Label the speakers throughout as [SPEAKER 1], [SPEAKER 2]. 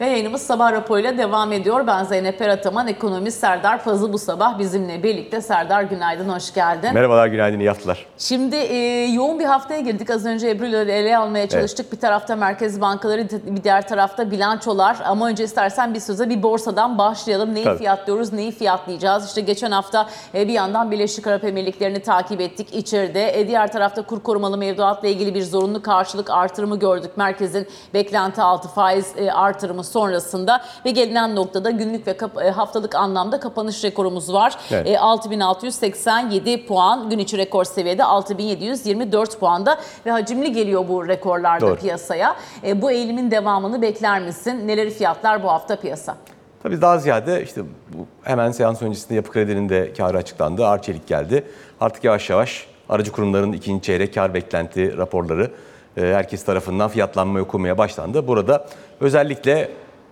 [SPEAKER 1] Ve yayınımız sabah raporuyla devam ediyor. Ben Zeynep Erataman, ekonomist Serdar Pazı bu sabah bizimle birlikte. Serdar günaydın, hoş geldin.
[SPEAKER 2] Merhabalar, günaydın, iyi haftalar.
[SPEAKER 1] Şimdi e, yoğun bir haftaya girdik. Az önce Ebru ile ele almaya çalıştık. Evet. Bir tarafta merkez bankaları, bir diğer tarafta bilançolar. Ama önce istersen bir söze bir borsadan başlayalım. Neyi
[SPEAKER 2] Tabii.
[SPEAKER 1] fiyatlıyoruz, neyi fiyatlayacağız? İşte geçen hafta e, bir yandan Birleşik Arap Emirlikleri'ni takip ettik içeride. E, diğer tarafta kur korumalı mevduatla ilgili bir zorunlu karşılık artırımı gördük. Merkezin beklenti altı faiz e, artırımı sonrasında ve gelinen noktada günlük ve e, haftalık anlamda kapanış rekorumuz var.
[SPEAKER 2] Evet.
[SPEAKER 1] E, 6687 puan gün içi rekor seviyede 6724 puanda ve hacimli geliyor bu rekorlarda
[SPEAKER 2] Doğru.
[SPEAKER 1] piyasaya. E, bu eğilimin devamını bekler misin? Neleri fiyatlar bu hafta piyasa?
[SPEAKER 2] Tabii daha ziyade işte bu hemen seans öncesinde yapı kredinin de karı açıklandı. Arçelik geldi. Artık yavaş yavaş aracı kurumların ikinci çeyrek kar beklenti raporları e, herkes tarafından fiyatlanmaya okumaya başlandı. Burada özellikle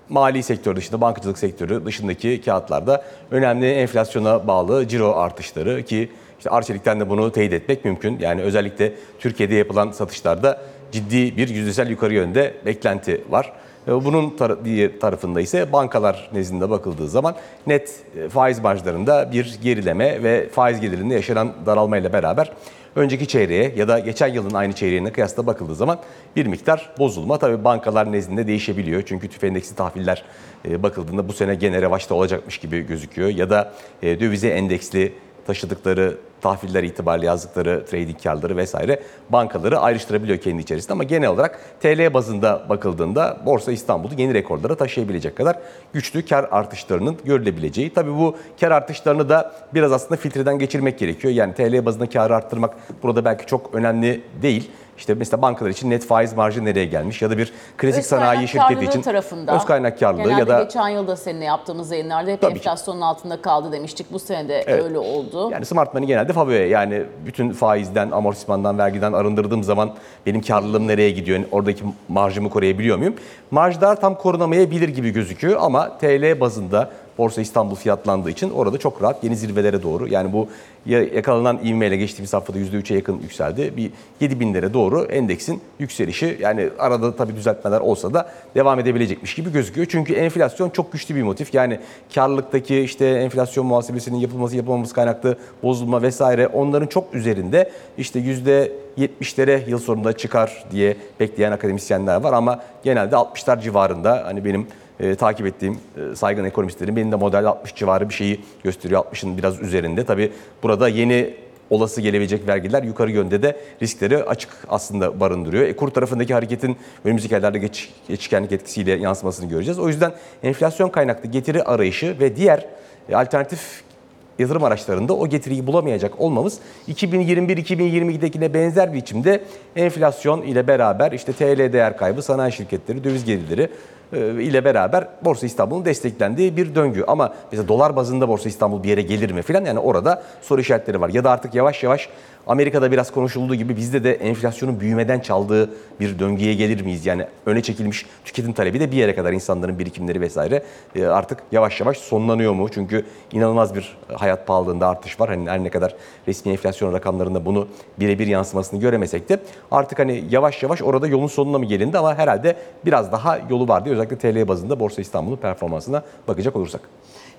[SPEAKER 2] mali sektör dışında, bankacılık sektörü dışındaki kağıtlarda önemli enflasyona bağlı ciro artışları ki işte Arçelik'ten de bunu teyit etmek mümkün. Yani özellikle Türkiye'de yapılan satışlarda ciddi bir yüzdesel yukarı yönde beklenti var. E, Bunun tar- diğer tarafında ise bankalar nezdinde bakıldığı zaman net e, faiz marjlarında bir gerileme ve faiz gelirinde yaşanan daralmayla beraber önceki çeyreğe ya da geçen yılın aynı çeyreğine kıyasla bakıldığı zaman bir miktar bozulma. Tabii bankalar nezdinde değişebiliyor. Çünkü tüfe endeksli tahviller e, bakıldığında bu sene gene revaçta olacakmış gibi gözüküyor. Ya da dövize endeksli taşıdıkları tahviller itibariyle yazdıkları trading karları vesaire bankaları ayrıştırabiliyor kendi içerisinde ama genel olarak TL bazında bakıldığında Borsa İstanbul'u yeni rekorlara taşıyabilecek kadar güçlü kar artışlarının görülebileceği. Tabii bu kar artışlarını da biraz aslında filtreden geçirmek gerekiyor. Yani TL bazında karı arttırmak burada belki çok önemli değil. İşte mesela bankalar için net faiz marjı nereye gelmiş ya da bir klasik
[SPEAKER 1] Öz
[SPEAKER 2] sanayi şirketi için
[SPEAKER 1] tarafında.
[SPEAKER 2] öz kaynak karlılığı
[SPEAKER 1] Genelde
[SPEAKER 2] ya da
[SPEAKER 1] geçen yılda seninle yaptığımız yayınlarda hep
[SPEAKER 2] Tabii ki.
[SPEAKER 1] enflasyonun altında kaldı demiştik. Bu sene de
[SPEAKER 2] Evet.
[SPEAKER 1] öyle oldu.
[SPEAKER 2] Yani smart money genelde favori. Yani bütün faizden, amortismandan, vergiden arındırdığım zaman benim karlılığım nereye gidiyor? Oradaki marjımı koruyabiliyor muyum? Marjlar tam korunamayabilir gibi gözüküyor ama TL bazında Borsa İstanbul fiyatlandığı için orada çok rahat yeni zirvelere doğru. Yani bu ya- yakalanan ivmeyle geçtiğimiz haftada %3'e yakın yükseldi. Bir 7 binlere doğru endeksin yükselişi yani arada tabii düzeltmeler olsa da devam edebilecekmiş gibi gözüküyor. Çünkü enflasyon çok güçlü bir motif. Yani karlılıktaki işte enflasyon muhasebesinin yapılması yapılmaması kaynaklı bozulma vesaire onların çok üzerinde işte %70'lere yıl sonunda çıkar diye bekleyen akademisyenler var ama genelde 60'lar civarında hani benim e, takip ettiğim e, saygın ekonomistlerin benim de model 60 civarı bir şeyi gösteriyor. 60'ın biraz üzerinde. Tabii burada yeni olası gelebilecek vergiler yukarı yönde de riskleri açık aslında barındırıyor. E, kur tarafındaki hareketin önümüzdeki aylarda geç, geçişkenlik etkisiyle yansımasını göreceğiz. O yüzden enflasyon kaynaklı getiri arayışı ve diğer e, alternatif yatırım araçlarında o getiriyi bulamayacak olmamız 2021-2022'dekine benzer biçimde enflasyon ile beraber işte TL değer kaybı, sanayi şirketleri, döviz gelirleri ile beraber Borsa İstanbul'un desteklendiği bir döngü. Ama mesela dolar bazında Borsa İstanbul bir yere gelir mi filan yani orada soru işaretleri var. Ya da artık yavaş yavaş Amerika'da biraz konuşulduğu gibi bizde de enflasyonun büyümeden çaldığı bir döngüye gelir miyiz? Yani öne çekilmiş tüketim talebi de bir yere kadar insanların birikimleri vesaire e, artık yavaş yavaş sonlanıyor mu? Çünkü inanılmaz bir hayat pahalılığında artış var. Hani her ne kadar resmi enflasyon rakamlarında bunu birebir yansımasını göremesek de artık hani yavaş yavaş orada yolun sonuna mı gelindi ama herhalde biraz daha yolu var diye özellikle TL bazında Borsa İstanbul'un performansına bakacak olursak.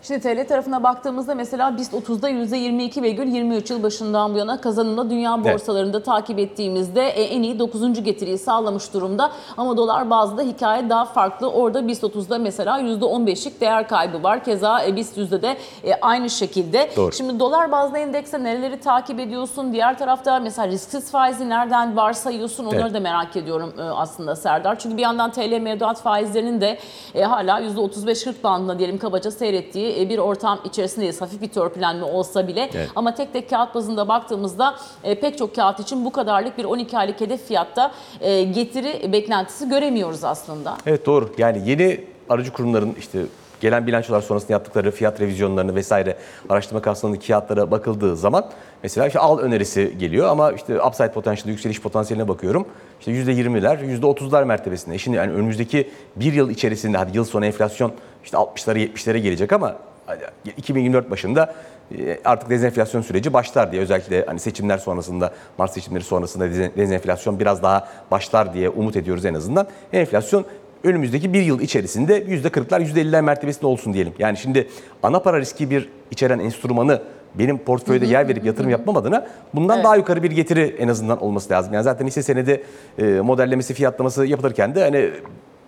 [SPEAKER 1] Şimdi TL tarafına baktığımızda mesela BIST 30'da %22,23 yıl başından bu yana kazanımda dünya
[SPEAKER 2] Evet.
[SPEAKER 1] borsalarında takip ettiğimizde e, en iyi 9. getiriyi sağlamış durumda. Ama dolar bazlı hikaye daha farklı. Orada BIST 30'da mesela %15'lik değer kaybı var. Keza e, BIST yüzde de e, aynı şekilde.
[SPEAKER 2] Doğru.
[SPEAKER 1] Şimdi dolar bazlı endekste nereleri takip ediyorsun? Diğer tarafta mesela risksiz faizi nereden varsayıyorsun? Onları
[SPEAKER 2] Evet.
[SPEAKER 1] da merak ediyorum aslında Serdar. Çünkü bir yandan TL mevduat faizlerinin de hala %35-40 bandında diyelim kabaca seyrettiği bir ortam içerisindeyiz. Hafif bir törpülenme olsa bile.
[SPEAKER 2] Evet.
[SPEAKER 1] Ama tek tek kağıt bazında baktığımızda e, pek çok kağıt için bu kadarlık bir 12 aylık hedef fiyatta e, getiri beklentisi göremiyoruz aslında.
[SPEAKER 2] Evet doğru. Yani yeni aracı kurumların işte gelen bilançolar sonrasında yaptıkları fiyat revizyonlarını vesaire araştırma kapsamındaki fiyatlara bakıldığı zaman mesela işte al önerisi geliyor ama işte upside potansiyeli, yükseliş potansiyeline bakıyorum. İşte %20'ler, %30'lar mertebesinde. Şimdi yani önümüzdeki bir yıl içerisinde hadi yıl sonu enflasyon işte 60'lara 70'lere gelecek ama hadi 2024 başında e, artık dezenflasyon süreci başlar diye özellikle hani seçimler sonrasında Mart seçimleri sonrasında dezen- dezenflasyon biraz daha başlar diye umut ediyoruz en azından. Enflasyon önümüzdeki bir yıl içerisinde %40'lar %50'ler mertebesinde olsun diyelim. Yani şimdi ana para riski bir içeren enstrümanı benim portföyde yer verip yatırım yapmam adına bundan
[SPEAKER 1] Evet.
[SPEAKER 2] daha yukarı bir getiri en azından olması lazım. Yani zaten hisse senedi e, modellemesi, fiyatlaması yapılırken de hani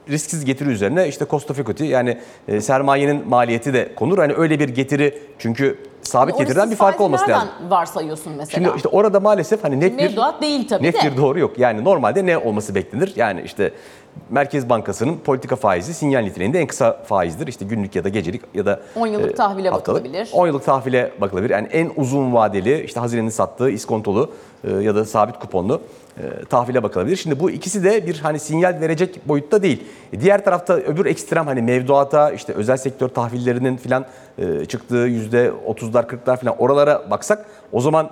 [SPEAKER 2] risksiz getiri üzerine işte cost of equity yani e, sermayenin maliyeti de konur. Hani öyle bir getiri çünkü sabit
[SPEAKER 1] O
[SPEAKER 2] getiriden bir farkı olması lazım.
[SPEAKER 1] varsayıyorsun mesela?
[SPEAKER 2] Şimdi işte orada maalesef hani net bir
[SPEAKER 1] Mevduat değil tabii
[SPEAKER 2] net
[SPEAKER 1] de.
[SPEAKER 2] bir doğru yok. Yani normalde ne olması beklenir? Yani işte Merkez Bankası'nın politika faizi sinyal niteliğinde en kısa faizdir. İşte günlük ya da gecelik ya da
[SPEAKER 1] 10 yıllık tahvile
[SPEAKER 2] haftalık.
[SPEAKER 1] bakılabilir.
[SPEAKER 2] 10 yıllık tahvile bakılabilir. Yani en uzun vadeli işte hazinenin sattığı iskontolu e, ya da sabit kuponlu e, tahvile bakılabilir. Şimdi bu ikisi de bir hani sinyal verecek boyutta değil. E, Diğer tarafta öbür ekstrem hani mevduata işte özel sektör tahvillerinin filan e, çıktığı %30'lar 40'lar filan oralara baksak o zaman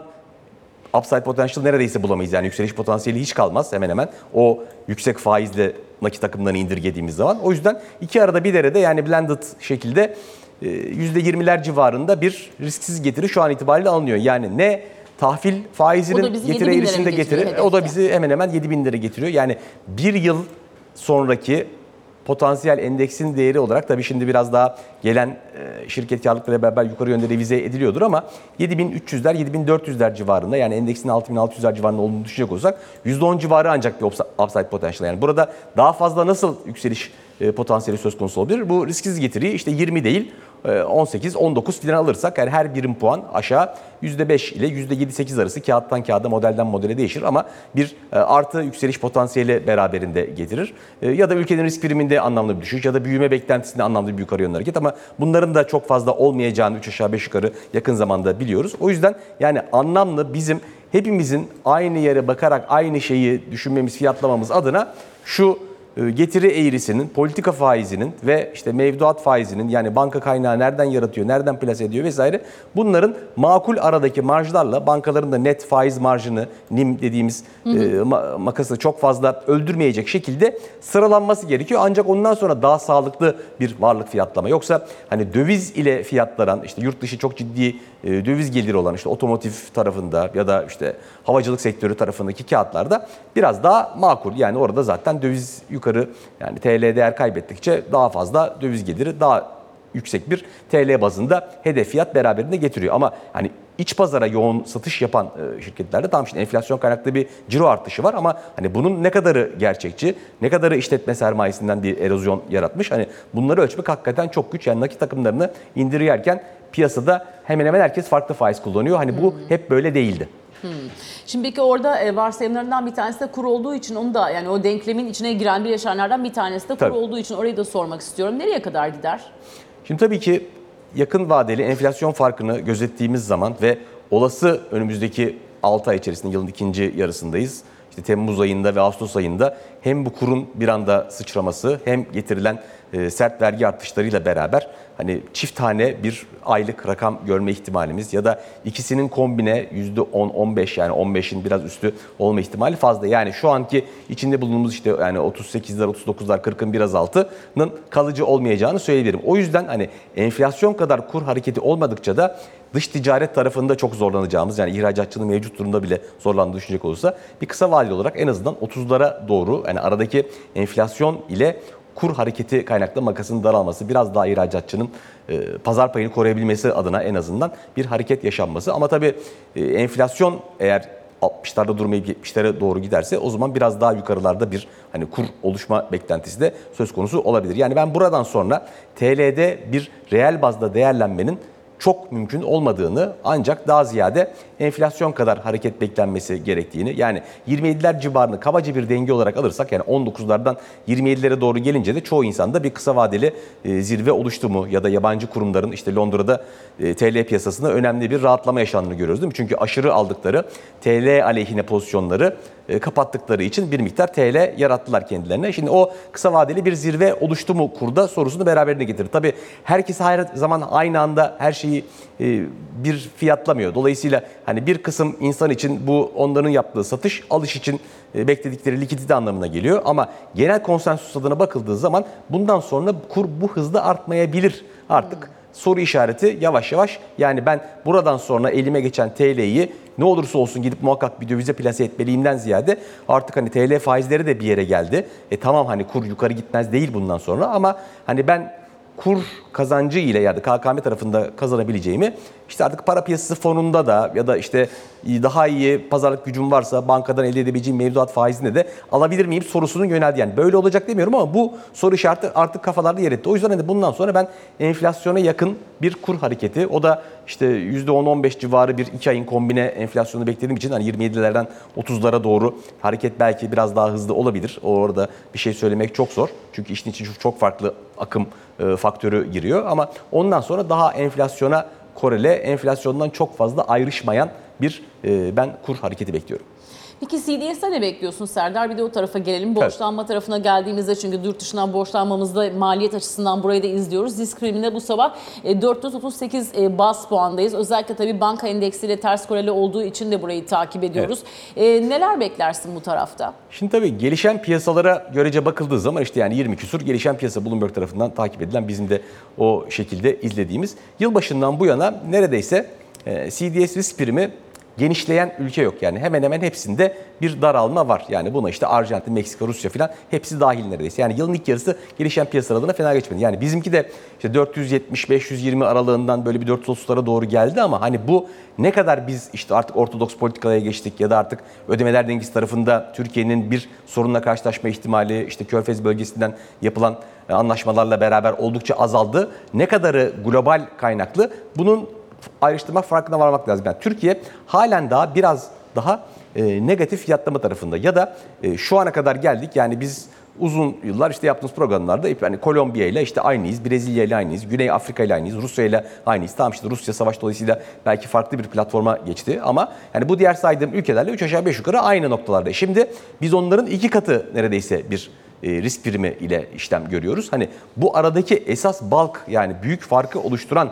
[SPEAKER 2] upside potential neredeyse bulamayız. Yani yükseliş potansiyeli hiç kalmaz hemen hemen. O yüksek faizle nakit akımlarını indirgediğimiz zaman. O yüzden iki arada bir derede yani blended şekilde e, %20'ler civarında bir risksiz getiri şu an itibariyle alınıyor. Yani ne tahvil faizinin getiri
[SPEAKER 1] 7.000
[SPEAKER 2] eğrisinde getiri. O da bizi hemen hemen 7 bin lira getiriyor. Yani bir yıl sonraki potansiyel endeksin değeri olarak tabii şimdi biraz daha gelen e, şirket karlılıklarıyla beraber yukarı yönde revize ediliyordur ama 7300'ler 7400'ler civarında yani endeksin 6600'ler civarında olduğunu düşünecek olursak %10 civarı ancak bir upside potential. Yani burada daha fazla nasıl yükseliş e, potansiyeli söz konusu olabilir? Bu risksiz getiriyi işte 20 değil e, 18, 19 filan alırsak yani her birim puan aşağı %5 ile %7-8 arası kağıttan kağıda modelden modele değişir ama bir e, artı yükseliş potansiyeli beraberinde getirir. E, Ya da ülkenin risk priminde anlamlı bir düşüş ya da büyüme beklentisinde anlamlı bir yukarı yönlü hareket ama bunların da çok fazla olmayacağını 3 aşağı 5 yukarı yakın zamanda biliyoruz. O yüzden yani anlamlı bizim hepimizin aynı yere bakarak aynı şeyi düşünmemiz, fiyatlamamız adına şu getiri eğrisinin, politika faizinin ve işte mevduat faizinin yani banka kaynağı nereden yaratıyor, nereden plase ediyor vesaire bunların makul aradaki marjlarla bankaların da net faiz marjını NIM dediğimiz e, ma- makası çok fazla öldürmeyecek şekilde sıralanması gerekiyor. Ancak ondan sonra daha sağlıklı bir varlık fiyatlama. Yoksa hani döviz ile fiyatlanan işte yurt dışı çok ciddi e, döviz geliri olan işte otomotiv tarafında ya da işte havacılık sektörü tarafındaki kağıtlarda biraz daha makul. Yani orada zaten döviz yukarı yani TL değer kaybettikçe daha fazla döviz geliri daha yüksek bir TL bazında hedef fiyat beraberinde getiriyor. Ama hani iç pazara yoğun satış yapan e, şirketlerde tam şimdi enflasyon kaynaklı bir ciro artışı var ama hani bunun ne kadarı gerçekçi, ne kadarı işletme sermayesinden bir erozyon yaratmış. Hani bunları ölçmek hakikaten çok güç. Yani nakit akımlarını indirirken piyasada hemen hemen herkes farklı faiz kullanıyor. Hani bu hep böyle değildi.
[SPEAKER 1] Şimdi peki orada e, varsayımlarından bir tanesi de kur olduğu için onu da yani o denklemin içine giren bileşenlerden bir tanesi de kur
[SPEAKER 2] Tabii.
[SPEAKER 1] olduğu için orayı da sormak istiyorum. Nereye kadar gider?
[SPEAKER 2] Şimdi tabii ki yakın vadeli enflasyon farkını gözettiğimiz zaman ve olası önümüzdeki 6 ay içerisinde yılın ikinci yarısındayız. İşte Temmuz ayında ve Ağustos ayında hem bu kurun bir anda sıçraması hem getirilen sert vergi artışlarıyla beraber hani çift tane bir aylık rakam görme ihtimalimiz ya da ikisinin kombine %10-15 yani 15'in biraz üstü olma ihtimali fazla. Yani şu anki içinde bulunduğumuz işte yani 38'ler, 39'lar, 40'ın biraz altının kalıcı olmayacağını söyleyebilirim. O yüzden hani enflasyon kadar kur hareketi olmadıkça da dış ticaret tarafında çok zorlanacağımız yani ihracatçının mevcut durumda bile zorlandığını düşünecek olursa bir kısa vadeli olarak en azından 30'lara doğru yani aradaki enflasyon ile kur hareketi kaynaklı makasın daralması, biraz daha ihracatçının e, pazar payını koruyabilmesi adına en azından bir hareket yaşanması. Ama tabii e, enflasyon eğer 60'larda durmayıp 70'lere doğru giderse o zaman biraz daha yukarılarda bir hani kur oluşma beklentisi de söz konusu olabilir. Yani ben buradan sonra TL'de bir reel bazda değerlenmenin çok mümkün olmadığını ancak daha ziyade enflasyon kadar hareket beklenmesi gerektiğini yani 27'ler civarını kabaca bir denge olarak alırsak yani 19'lardan 27'lere doğru gelince de çoğu insanda bir kısa vadeli e, zirve oluştu mu ya da yabancı kurumların işte Londra'da e, TL piyasasında önemli bir rahatlama yaşandığını görüyoruz değil mi? Çünkü aşırı aldıkları TL aleyhine pozisyonları kapattıkları için bir miktar TL yarattılar kendilerine. Şimdi o kısa vadeli bir zirve oluştu mu kurda sorusunu beraberine getirir. Tabii herkes her zaman aynı anda her şeyi e, bir fiyatlamıyor. Dolayısıyla hani bir kısım insan için bu onların yaptığı satış alış için e, bekledikleri likidite anlamına geliyor. Ama genel konsensus adına bakıldığı zaman bundan sonra kur bu hızda artmayabilir artık. Soru işareti yavaş yavaş yani ben buradan sonra elime geçen TL'yi ne olursa olsun gidip muhakkak bir dövize plase etmeliyimden ziyade artık hani TL faizleri de bir yere geldi. E tamam hani kur yukarı gitmez değil bundan sonra ama hani ben kur kazancı ile ya da KKM tarafında kazanabileceğimi işte artık para piyasası fonunda da ya da işte daha iyi pazarlık gücüm varsa bankadan elde edebileceğim mevduat faizinde de alabilir miyim sorusunun yöneldi. Yani böyle olacak demiyorum ama bu soru işareti artık kafalarda yer etti. O yüzden de bundan sonra ben enflasyona yakın bir kur hareketi o da işte %10-15 civarı bir 2 ayın kombine enflasyonu beklediğim için hani 27'lerden 30'lara doğru hareket belki biraz daha hızlı olabilir. Orada bir şey söylemek çok zor. Çünkü işin için çok farklı akım e, faktörü giriyor ama ondan sonra daha enflasyona korele, enflasyondan çok fazla ayrışmayan bir e, ben kur hareketi bekliyorum.
[SPEAKER 1] Peki CDS'e ne bekliyorsun Serdar? Bir de o tarafa gelelim. Borçlanma tarafına geldiğimizde çünkü yurt dışından borçlanmamızda maliyet açısından burayı da izliyoruz. Risk priminde bu sabah e, 438 e, bas puandayız. Özellikle tabii banka endeksiyle ters koreli olduğu için de burayı takip ediyoruz. E, neler beklersin bu tarafta?
[SPEAKER 2] Şimdi tabii gelişen piyasalara görece bakıldığı zaman işte yani 20 küsur gelişen piyasa Bloomberg tarafından takip edilen bizim de o şekilde izlediğimiz. Yılbaşından bu yana neredeyse e, CDS risk primi genişleyen ülke yok. Yani hemen hemen hepsinde bir daralma var. Yani buna işte Arjantin, Meksika, Rusya falan hepsi dahil neredeyse. Yani yılın ilk yarısı gelişen piyasalar adına fena geçmedi. Yani bizimki de işte 470-520 aralığından böyle bir 430'lara doğru geldi ama hani bu ne kadar biz işte artık ortodoks politikalara geçtik ya da artık ödemeler dengesi tarafında Türkiye'nin bir sorunla karşılaşma ihtimali işte Körfez bölgesinden yapılan e, anlaşmalarla beraber oldukça azaldı. Ne kadarı global kaynaklı bunun ayrıştırmak farkına varmak lazım. Yani Türkiye halen daha biraz daha e, negatif fiyatlama tarafında ya da e, şu ana kadar geldik yani biz uzun yıllar işte yaptığımız programlarda hep yani Kolombiya ile işte aynıyız, Brezilya ile aynıyız, Güney Afrika ile aynıyız, Rusya ile aynıyız. Tamam işte Rusya savaş dolayısıyla belki farklı bir platforma geçti ama yani bu diğer saydığım ülkelerle 3 aşağı 5 yukarı aynı noktalarda. Şimdi biz onların iki katı neredeyse bir e, risk primi ile işlem görüyoruz. Hani bu aradaki esas balk yani büyük farkı oluşturan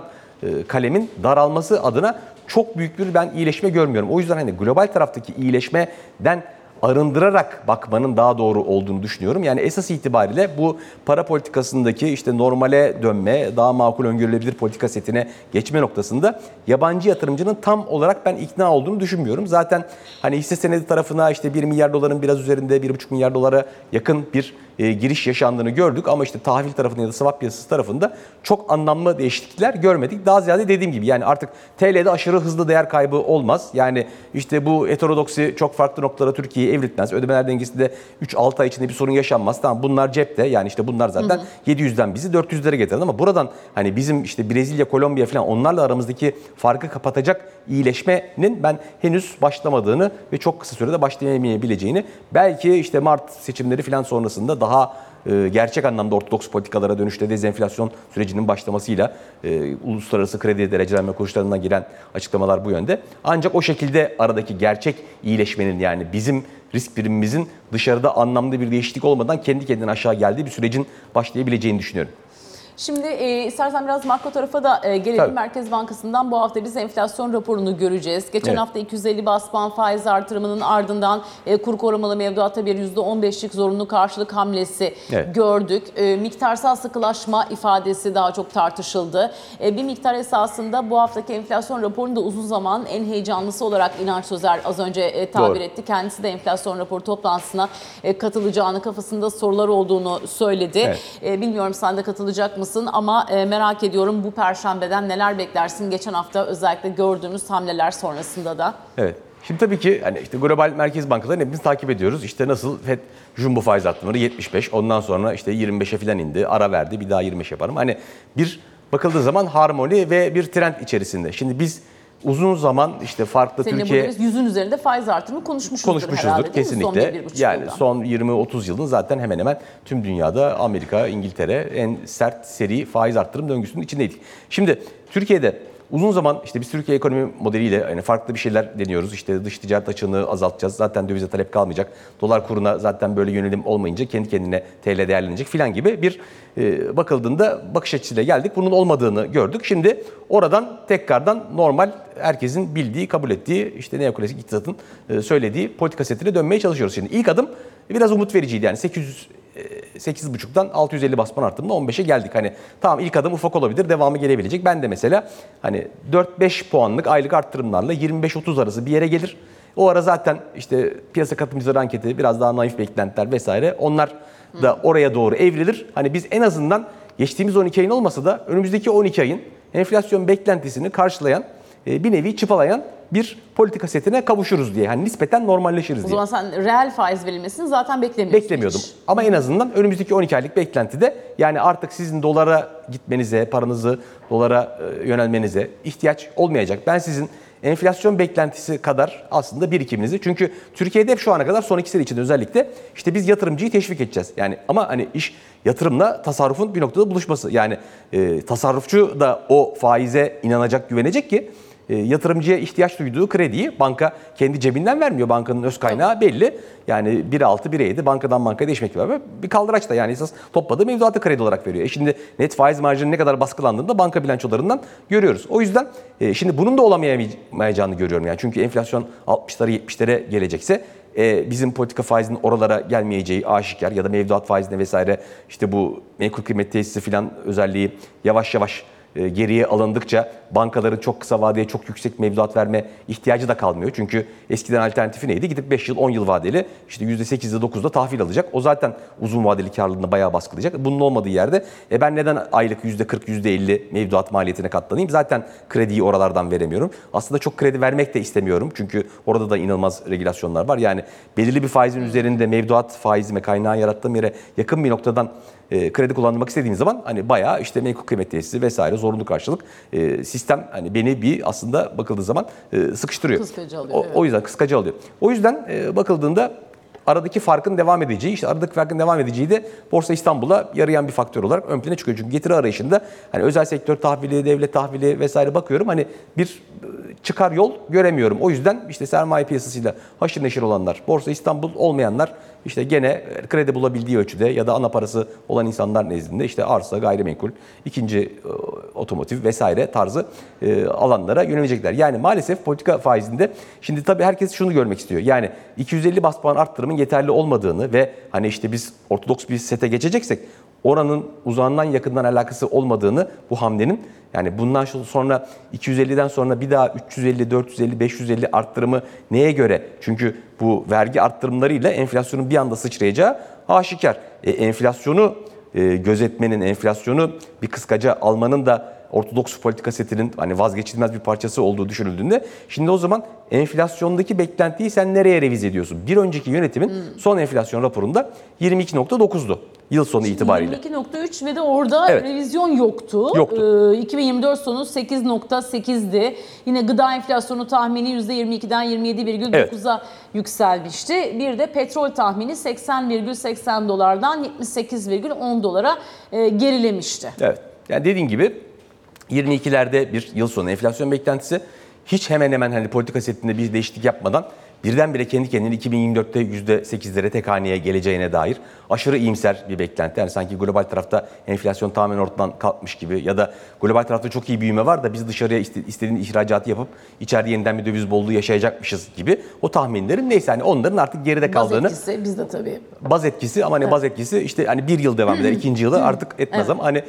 [SPEAKER 2] kalemin daralması adına çok büyük bir ben iyileşme görmüyorum. O yüzden hani global taraftaki iyileşmeden arındırarak bakmanın daha doğru olduğunu düşünüyorum. Yani esas itibariyle bu para politikasındaki işte normale dönme, daha makul öngörülebilir politika setine geçme noktasında yabancı yatırımcının tam olarak ben ikna olduğunu düşünmüyorum. Zaten hani hisse senedi tarafına işte 1 milyar doların biraz üzerinde 1,5 milyar dolara yakın bir e, giriş yaşandığını gördük ama işte tahvil tarafında ya da swap piyasası tarafında çok anlamlı değişiklikler görmedik. Daha ziyade dediğim gibi yani artık TL'de aşırı hızlı değer kaybı olmaz. Yani işte bu heterodoksi çok farklı noktalara Türkiye'yi evriltmez. Ödemeler dengesinde 3-6 ay içinde bir sorun yaşanmaz. Tamam bunlar cepte yani işte bunlar zaten hı hı. 700'den bizi 400'lere getiren ama buradan hani bizim işte Brezilya, Kolombiya falan onlarla aramızdaki farkı kapatacak iyileşmenin ben henüz başlamadığını ve çok kısa sürede başlayamayabileceğini belki işte Mart seçimleri falan sonrasında daha e, gerçek anlamda ortodoks politikalara dönüşte dezenflasyon sürecinin başlamasıyla e, uluslararası kredi derecelenme kuruluşlarından gelen açıklamalar bu yönde. Ancak o şekilde aradaki gerçek iyileşmenin yani bizim risk primimizin dışarıda anlamda bir değişiklik olmadan kendi kendine aşağı geldiği bir sürecin başlayabileceğini düşünüyorum.
[SPEAKER 1] Şimdi e, istersen biraz makro tarafa da e, gelelim. Tabii. Merkez Bankası'ndan bu hafta biz enflasyon raporunu göreceğiz. Geçen evet. hafta 250 bas puan faiz artırımının ardından e, kur korumalı mevduatta bir %15'lik zorunlu karşılık hamlesi evet. gördük. E, miktarsal sıkılaşma ifadesi daha çok tartışıldı. E, bir miktar esasında bu haftaki enflasyon raporunu da uzun zaman en heyecanlısı olarak İnanç Sözer az önce e, tabir Doğru. etti. Kendisi de enflasyon raporu toplantısına e, katılacağını, kafasında sorular olduğunu söyledi. Evet. E, bilmiyorum sen de katılacak mısın? Mısın ama e, merak ediyorum bu perşembeden neler beklersin? Geçen hafta özellikle gördüğümüz hamleler sonrasında da.
[SPEAKER 2] Evet. Şimdi tabii ki hani işte global merkez bankalarını hepimiz takip ediyoruz. İşte nasıl FED jumbo faiz arttırmaları 75, ondan sonra işte 25'e falan indi, ara verdi, bir daha 25 yaparım. Hani bir bakıldığı zaman harmoni ve bir trend içerisinde. Şimdi biz uzun zaman işte farklı
[SPEAKER 1] Seninle
[SPEAKER 2] Türkiye...
[SPEAKER 1] Seninle yüzün üzerinde faiz artırımı konuşmuşuzdur,
[SPEAKER 2] konuşmuşuzdur
[SPEAKER 1] herhalde
[SPEAKER 2] kesinlikle.
[SPEAKER 1] Son
[SPEAKER 2] yani son 20-30 yılın zaten hemen hemen tüm dünyada Amerika, İngiltere en sert seri faiz artırım döngüsünün içindeydik. Şimdi Türkiye'de Uzun zaman işte biz Türkiye ekonomi modeliyle yani farklı bir şeyler deniyoruz. İşte dış ticaret açığını azaltacağız. Zaten dövize talep kalmayacak. Dolar kuruna zaten böyle yönelim olmayınca kendi kendine TL değerlenecek filan gibi bir e, bakıldığında bakış açısıyla geldik. Bunun olmadığını gördük. Şimdi oradan tekrardan normal herkesin bildiği, kabul ettiği işte neoklasik iktisatın e, söylediği politika setine dönmeye çalışıyoruz. Şimdi ilk adım biraz umut vericiydi. Yani 800 e, 8,5'tan 650 bas puan arttırımda 15'e geldik. Hani tamam ilk adım ufak olabilir, devamı gelebilecek. Ben de mesela hani 4-5 puanlık aylık arttırımlarla 25-30 arası bir yere gelir. O ara zaten işte piyasa katılımcıları anketi, biraz daha naif beklentiler vesaire onlar da oraya doğru evrilir. Hani biz en azından geçtiğimiz 12 ayın olmasa da önümüzdeki 12 ayın enflasyon beklentisini karşılayan, e, bir nevi çıpalayan bir politika setine kavuşuruz diye. Hani nispeten normalleşiriz
[SPEAKER 1] O
[SPEAKER 2] diye.
[SPEAKER 1] zaman sen reel faiz verilmesini zaten beklemiyorsun.
[SPEAKER 2] Beklemiyordum.
[SPEAKER 1] hiç.
[SPEAKER 2] Ama en azından önümüzdeki 12 aylık beklentide yani artık sizin dolara gitmenize, paranızı dolara e, yönelmenize ihtiyaç olmayacak. Ben sizin enflasyon beklentisi kadar aslında birikiminizi çünkü Türkiye'de hep şu ana kadar son iki sene içinde özellikle işte biz yatırımcıyı teşvik edeceğiz. Yani ama hani iş yatırımla tasarrufun bir noktada buluşması. Yani e, tasarrufçu da o faize inanacak, güvenecek ki yatırımcıya ihtiyaç duyduğu krediyi banka kendi cebinden vermiyor. Bankanın öz kaynağı belli. Yani 1.6, 1.7 bankadan bankaya değişmek var. Bir kaldıraç da yani esas topladığı mevduatı kredi olarak veriyor. E şimdi net faiz marjının ne kadar baskılandığını da banka bilançolarından görüyoruz. O yüzden e, şimdi bunun da olamayacağını görüyorum. Yani çünkü enflasyon 60'lara 70'lere gelecekse e, bizim politika faizinin oralara gelmeyeceği aşikar ya da mevduat faizine vesaire işte bu menkul kıymet tesisi filan özelliği yavaş yavaş e, geriye alındıkça bankaların çok kısa vadeye çok yüksek mevduat verme ihtiyacı da kalmıyor. Çünkü eskiden alternatifi neydi? Gidip 5 yıl 10 yıl vadeli işte %8'de 9'da tahvil alacak. O zaten uzun vadeli karlılığını bayağı baskılayacak. Bunun olmadığı yerde e ben neden aylık %40 %50 mevduat maliyetine katlanayım? Zaten krediyi oralardan veremiyorum. Aslında çok kredi vermek de istemiyorum. Çünkü orada da inanılmaz regülasyonlar var. Yani belirli bir faizin üzerinde mevduat faizime kaynağı yarattığım yere yakın bir noktadan e, kredi kullanmak istediğim zaman hani bayağı işte menkul kıymet tesisi vesaire zorunlu karşılık e, sistem hani beni bir aslında bakıldığı zaman e, sıkıştırıyor.
[SPEAKER 1] Kıskacı alıyor,
[SPEAKER 2] O,
[SPEAKER 1] evet.
[SPEAKER 2] o yüzden kıskacı alıyor. O yüzden e, bakıldığında aradaki farkın devam edeceği, işte aradaki farkın devam edeceği de Borsa İstanbul'a yarayan bir faktör olarak ön plana çıkıyor. Çünkü getiri arayışında hani özel sektör tahvili, devlet tahvili vesaire bakıyorum hani bir e, çıkar yol göremiyorum. O yüzden işte sermaye piyasasıyla haşır neşir olanlar, Borsa İstanbul olmayanlar işte gene kredi bulabildiği ölçüde ya da ana parası olan insanlar nezdinde işte arsa, gayrimenkul, ikinci e, otomotiv vesaire tarzı e, alanlara yönelecekler. Yani maalesef politika faizinde şimdi tabii herkes şunu görmek istiyor. Yani 250 bas puan arttırımın yeterli olmadığını ve hani işte biz ortodoks bir sete geçeceksek oranın uzağından yakından alakası olmadığını bu hamlenin yani bundan sonra 250'den sonra bir daha 350, 450, 550 arttırımı neye göre? Çünkü bu vergi arttırımlarıyla enflasyonun bir anda sıçrayacağı aşikar. E, enflasyonu e, gözetmenin, enflasyonu bir kıskaca almanın da ortodoks politika setinin hani vazgeçilmez bir parçası olduğu düşünüldüğünde şimdi o zaman enflasyondaki beklentiyi sen nereye revize ediyorsun? Bir önceki yönetimin son enflasyon raporunda 22.9'du yıl sonu itibariyle.
[SPEAKER 1] 22.3 ve de orada
[SPEAKER 2] Evet.
[SPEAKER 1] revizyon yoktu.
[SPEAKER 2] Yoktu.
[SPEAKER 1] Ee, 2024 sonu 8.8'di. Yine gıda enflasyonu tahmini %22'den 27,9'a yükselmişti. Bir de petrol tahmini 80,80 dolardan 78,10 dolara e, gerilemişti.
[SPEAKER 2] Evet. Yani dediğin gibi 22'lerde bir yıl sonu enflasyon beklentisi hiç hemen hemen hani politika setinde bir değişiklik yapmadan birdenbire kendi kendini 2024'te %8'lere tek haneye geleceğine dair aşırı iyimser bir beklenti. Yani sanki global tarafta enflasyon tamamen ortadan kalkmış gibi ya da global tarafta çok iyi büyüme var da biz dışarıya iste- istediğin ihracatı yapıp içeride yeniden bir döviz bolluğu yaşayacakmışız gibi o tahminlerin neyse hani onların artık geride
[SPEAKER 1] Baz
[SPEAKER 2] kaldığını
[SPEAKER 1] etkisi bizde tabii.
[SPEAKER 2] baz etkisi ama hani baz etkisi işte hani bir yıl devam eder, ikinci yılı artık etmez ama hani e,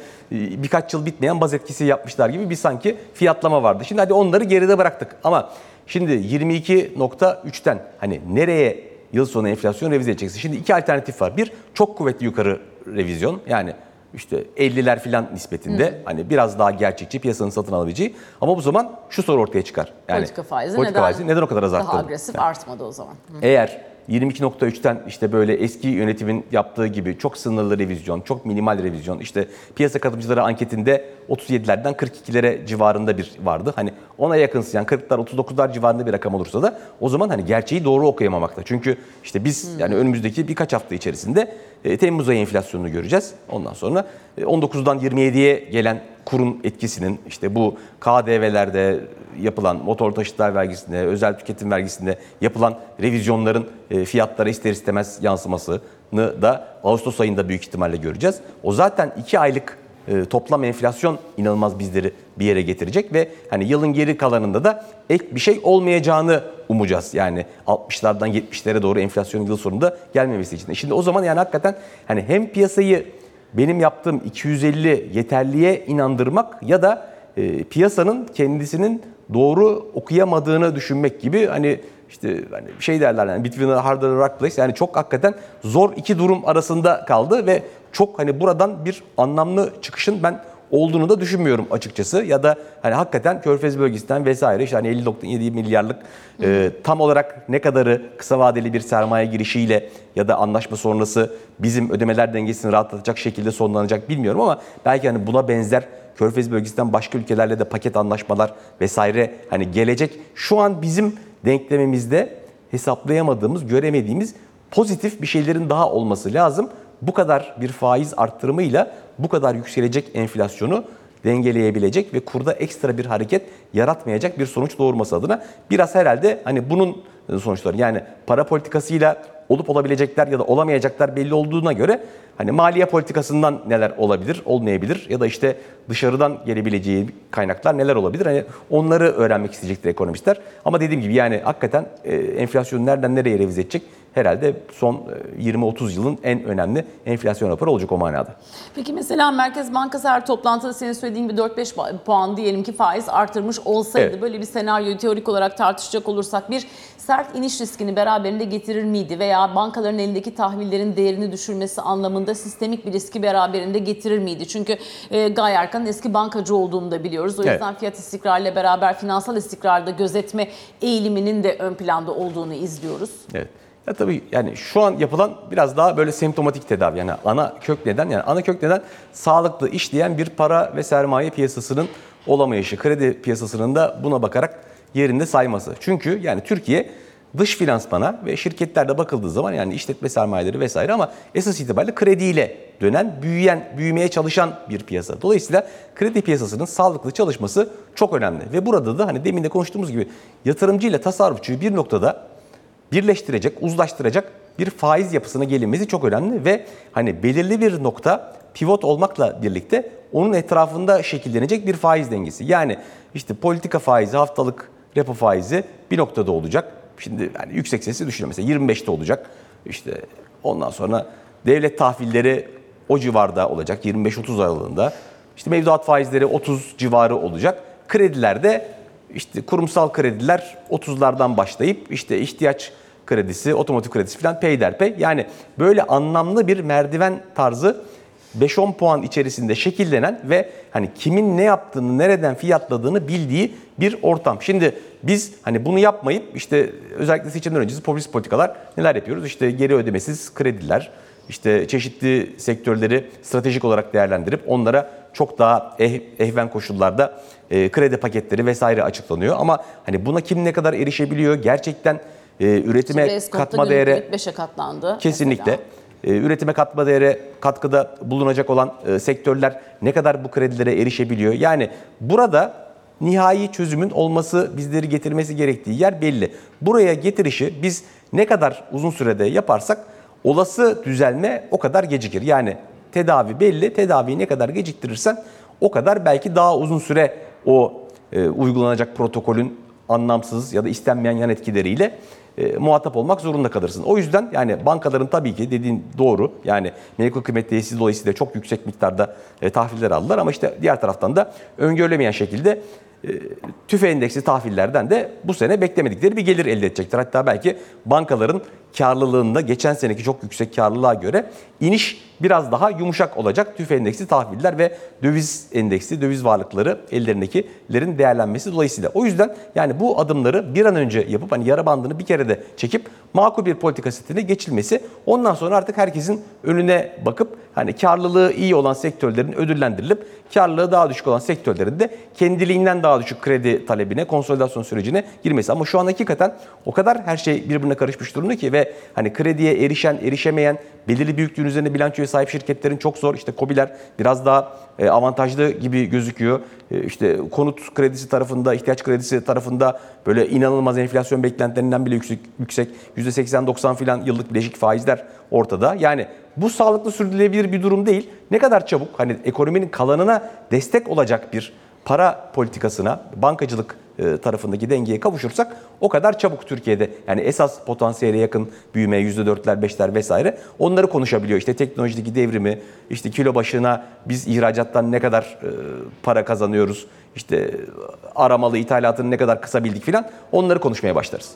[SPEAKER 2] birkaç yıl bitmeyen baz etkisi yapmışlar gibi bir sanki fiyatlama vardı. Şimdi hadi onları geride bıraktık ama şimdi 22.3'ten hani nereye yıl sonu enflasyon revize edeceksin? Şimdi iki alternatif var. Bir çok kuvvetli yukarı revizyon yani işte 50'ler filan nispetinde hani biraz daha gerçekçi piyasanın satın alabileceği ama bu zaman şu soru ortaya çıkar. Yani
[SPEAKER 1] politika faizi
[SPEAKER 2] politika
[SPEAKER 1] neden,
[SPEAKER 2] faizi neden o kadar az
[SPEAKER 1] daha
[SPEAKER 2] arttırdı?
[SPEAKER 1] agresif artmadı o zaman.
[SPEAKER 2] Eğer 22.3'ten işte böyle eski yönetimin yaptığı gibi çok sınırlı revizyon, çok minimal revizyon, işte piyasa katılımcıları anketinde 37'lerden 42'lere civarında bir vardı. Hani ona yakınsın yani 40'lar 39'lar civarında bir rakam olursa da o zaman hani gerçeği doğru okuyamamakta. Çünkü işte biz yani önümüzdeki birkaç hafta içerisinde e, Temmuz ayı enflasyonunu göreceğiz. Ondan sonra e, 19'dan 27'ye gelen kurun etkisinin işte bu KDV'lerde yapılan motor taşıtlar vergisinde, özel tüketim vergisinde yapılan revizyonların e, fiyatlara ister istemez yansımasını da Ağustos ayında büyük ihtimalle göreceğiz. O zaten 2 aylık e, toplam enflasyon inanılmaz bizleri bir yere getirecek ve hani yılın geri kalanında da ek bir şey olmayacağını umacağız. Yani 60'lardan 70'lere doğru enflasyonun yıl sonunda gelmemesi için. E Şimdi o zaman yani hakikaten hani hem piyasayı benim yaptığım 250 yeterliğe inandırmak ya da e, piyasanın kendisinin doğru okuyamadığını düşünmek gibi hani işte hani şey derler yani between a hard and a rock place yani çok hakikaten zor iki durum arasında kaldı ve çok hani buradan bir anlamlı çıkışın ben olduğunu da düşünmüyorum açıkçası. Ya da hani hakikaten Körfez bölgesinden vesaire işte hani 50.7 milyarlık e, tam olarak ne kadarı kısa vadeli bir sermaye girişiyle ya da anlaşma sonrası bizim ödemeler dengesini rahatlatacak şekilde sonlanacak bilmiyorum ama belki hani buna benzer Körfez bölgesinden başka ülkelerle de paket anlaşmalar vesaire hani gelecek. Şu an bizim denklemimizde hesaplayamadığımız, göremediğimiz pozitif bir şeylerin daha olması lazım. Bu kadar bir faiz arttırımıyla bu kadar yükselecek enflasyonu dengeleyebilecek ve kurda ekstra bir hareket yaratmayacak bir sonuç doğurması adına biraz herhalde hani bunun sonuçları yani para politikasıyla olup olabilecekler ya da olamayacaklar belli olduğuna göre hani maliye politikasından neler olabilir, olmayabilir ya da işte dışarıdan gelebileceği kaynaklar neler olabilir? Hani onları öğrenmek isteyecektir ekonomistler. Ama dediğim gibi yani hakikaten e, enflasyon nereden nereye revize edecek? Herhalde son e, 20-30 yılın en önemli enflasyon raporu olacak o manada.
[SPEAKER 1] Peki mesela Merkez Bankası her toplantıda senin söylediğin gibi 4-5 ba- puan diyelim ki faiz artırmış olsaydı
[SPEAKER 2] Evet.
[SPEAKER 1] böyle bir senaryoyu teorik olarak tartışacak olursak bir sert iniş riskini beraberinde getirir miydi veya bankaların elindeki tahvillerin değerini düşürmesi anlamında sistemik bir riski beraberinde getirir miydi? Çünkü e, Gaye Erkan'ın eski bankacı olduğunu da biliyoruz. O
[SPEAKER 2] Evet.
[SPEAKER 1] yüzden fiyat istikrarıyla beraber finansal istikrarda gözetme eğiliminin de ön planda olduğunu izliyoruz.
[SPEAKER 2] Evet. Ya tabii yani şu an yapılan biraz daha böyle semptomatik tedavi. Yani ana kök neden yani ana kök neden sağlıklı işleyen bir para ve sermaye piyasasının olamayışı. Kredi piyasasının da buna bakarak yerinde sayması. Çünkü yani Türkiye dış finansmana ve şirketlerde bakıldığı zaman yani işletme sermayeleri vesaire ama esas itibariyle krediyle dönen, büyüyen, büyümeye çalışan bir piyasa. Dolayısıyla kredi piyasasının sağlıklı çalışması çok önemli. Ve burada da hani demin de konuştuğumuz gibi yatırımcı ile tasarrufçuyu bir noktada birleştirecek, uzlaştıracak bir faiz yapısına gelinmesi çok önemli ve hani belirli bir nokta pivot olmakla birlikte onun etrafında şekillenecek bir faiz dengesi. Yani işte politika faizi, haftalık repo faizi bir noktada olacak. Şimdi yani yüksek sesi düşünün mesela 25'te olacak. İşte ondan sonra devlet tahvilleri o civarda olacak 25-30 aralığında. İşte mevduat faizleri 30 civarı olacak. Kredilerde işte kurumsal krediler 30'lardan başlayıp işte ihtiyaç kredisi, otomotiv kredisi falan peyderpey. Yani böyle anlamlı bir merdiven tarzı 5-10 puan içerisinde şekillenen ve hani kimin ne yaptığını, nereden fiyatladığını bildiği bir ortam. Şimdi biz hani bunu yapmayıp işte özellikle seçimden öncesi popülist politikalar neler yapıyoruz? İşte geri ödemesiz krediler, işte çeşitli sektörleri stratejik olarak değerlendirip onlara çok daha eh, ehven koşullarda e, kredi paketleri vesaire açıklanıyor. Ama hani buna kim ne kadar erişebiliyor? Gerçekten e, üretime katma değere
[SPEAKER 1] limit 5'e katlandı.
[SPEAKER 2] Kesinlikle.
[SPEAKER 1] mesela.
[SPEAKER 2] Ee, Üretime katma değere katkıda bulunacak olan sektörler ne kadar bu kredilere erişebiliyor? Yani burada nihai çözümün olması, bizleri getirmesi gerektiği yer belli. Buraya getirişi biz ne kadar uzun sürede yaparsak olası düzelme o kadar gecikir. Yani tedavi belli, tedaviyi ne kadar geciktirirsen o kadar belki daha uzun süre o e, uygulanacak protokolün anlamsız ya da istenmeyen yan etkileriyle e, muhatap olmak zorunda kalırsın. O yüzden yani bankaların tabii ki dediğin doğru. Yani menkul kıymet tesisi dolayısıyla çok yüksek miktarda e, tahviller aldılar ama işte diğer taraftan da öngörülemeyen şekilde e, tüfe endeksli tahvillerden de bu sene beklemedikleri bir gelir elde edecekler. Hatta belki bankaların karlılığında geçen seneki çok yüksek karlılığa göre iniş biraz daha yumuşak olacak. Tüfe endeksli tahviller ve döviz endeksli döviz varlıkları ellerindekilerin değerlenmesi dolayısıyla. O yüzden yani bu adımları bir an önce yapıp hani yara bandını bir kere de çekip makul bir politika setine geçilmesi ondan sonra artık herkesin önüne bakıp hani karlılığı iyi olan sektörlerin ödüllendirilip karlılığı daha düşük olan sektörlerin de kendiliğinden daha düşük kredi talebine, konsolidasyon sürecine girmesi. Ama şu an hakikaten o kadar her şey birbirine karışmış durumda ki ve hani krediye erişen, erişemeyen, belirli büyüklüğün üzerine bilançoya sahip şirketlerin çok zor. İşte KOBİ'ler biraz daha e, avantajlı gibi gözüküyor. E, İşte konut kredisi tarafında, ihtiyaç kredisi tarafında böyle inanılmaz enflasyon beklentilerinden bile yüksek, yüksek %80-90 filan yıllık bileşik faizler ortada. Yani bu sağlıklı sürdürülebilir bir durum değil. Ne kadar çabuk hani ekonominin kalanına destek olacak bir para politikasına, bankacılık e, tarafındaki dengeye kavuşursak o kadar çabuk Türkiye'de yani esas potansiyele yakın büyüme %4'ler 5'ler vesaire onları konuşabiliyor. İşte teknolojideki devrimi, işte kilo başına biz ihracattan ne kadar e, para kazanıyoruz, işte aramalı ithalatını ne kadar kısabildik filan onları konuşmaya başlarız.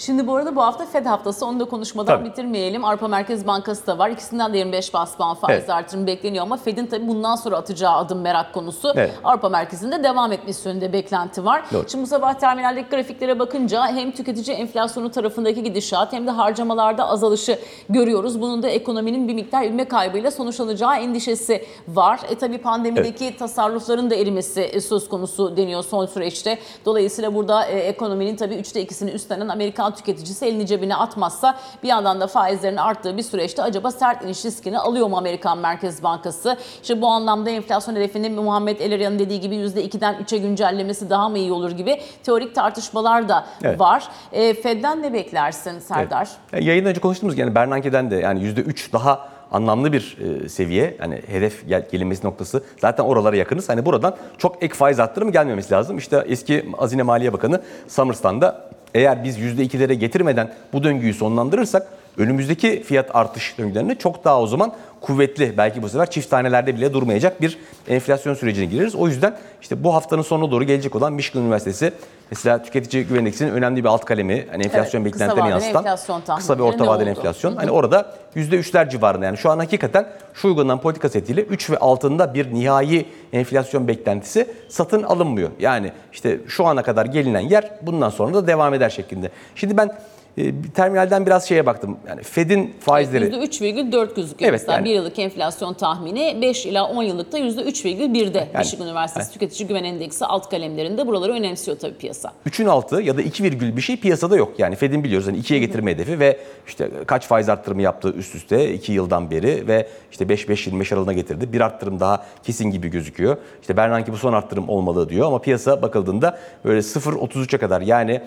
[SPEAKER 1] Şimdi bu arada bu hafta Fed haftası onu da konuşmadan
[SPEAKER 2] Tabii.
[SPEAKER 1] bitirmeyelim. Avrupa Merkez Bankası da var. İkisinden de 25 bas puan faiz
[SPEAKER 2] Evet.
[SPEAKER 1] artırımı bekleniyor ama Fed'in tabii bundan sonra atacağı adım merak konusu.
[SPEAKER 2] Evet.
[SPEAKER 1] Avrupa Merkezi'nde devam etmesi yönünde beklenti var.
[SPEAKER 2] Doğru.
[SPEAKER 1] Şimdi bu sabah terminaldeki grafiklere bakınca hem tüketici enflasyonu tarafındaki gidişat hem de harcamalarda azalışı görüyoruz. Bunun da ekonominin bir miktar ivme kaybıyla sonuçlanacağı endişesi var. E tabii pandemideki tasarrufların da erimesi e, söz konusu deniyor son süreçte. Dolayısıyla burada e, ekonominin tabii üçte ikisini üstlenen Amerikan tüketicisi elini cebine atmazsa bir yandan da faizlerin arttığı bir süreçte acaba sert iniş riskini alıyor mu Amerikan Merkez Bankası? İşte bu anlamda enflasyon hedefini Muhammed Elerian'ın dediği gibi %2'den 3'e güncellemesi daha mı iyi olur gibi teorik tartışmalar da
[SPEAKER 2] Evet.
[SPEAKER 1] var. E, Fed'den ne beklersin Serdar?
[SPEAKER 2] Evet. Yayın önce konuştuğumuz yani Bernanke'den de yani %3 daha anlamlı bir e, seviye. Hani hedef gel, gelinmesi noktası. Zaten oralara yakınız. Hani buradan çok ek faiz arttırımı gelmemesi lazım. İşte eski Hazine Maliye Bakanı Summers'tan da eğer biz %2'lere getirmeden bu döngüyü sonlandırırsak önümüzdeki fiyat artış döngülerinde çok daha o zaman kuvvetli belki bu sefer çift tanelerde bile durmayacak bir enflasyon sürecine gireriz. O yüzden işte bu haftanın sonuna doğru gelecek olan Michigan Üniversitesi mesela tüketici güven endeksinin önemli bir alt kalemi. Hani enflasyon
[SPEAKER 1] Evet,
[SPEAKER 2] beklentilerini yansıtan
[SPEAKER 1] enflasyon
[SPEAKER 2] kısa
[SPEAKER 1] tahminleri
[SPEAKER 2] orta vadeli enflasyon. Hani orada %3'ler civarında yani şu an hakikaten şu uygulanan politika setiyle 3 ve altında bir nihai enflasyon beklentisi satın alınmıyor. Yani işte şu ana kadar gelinen yer bundan sonra da devam eder şeklinde. Şimdi ben bir terminalden biraz şeye baktım. Yani Fed'in faizleri
[SPEAKER 1] %3,4 gözüküyor
[SPEAKER 2] Evet,
[SPEAKER 1] mesela
[SPEAKER 2] yani-
[SPEAKER 1] bir yıllık enflasyon tahmini 5 ila 10 yıllıkta %3,1'de Michigan Üniversitesi Tüketici Güven Endeksi alt kalemlerinde buraları önemsiyor tabii piyasa.
[SPEAKER 2] 3'ün altı ya da 2 virgül bir şey piyasada yok. Yani Fed'in biliyoruz hani 2'ye getirme hedefi ve işte kaç faiz arttırımı yaptı üst üste 2 yıldan beri ve işte 5-5-25 aralığına getirdi. Bir arttırım daha kesin gibi gözüküyor. İşte Bernanke bu son arttırım olmalı diyor ama piyasa bakıldığında böyle 0.33'e kadar yani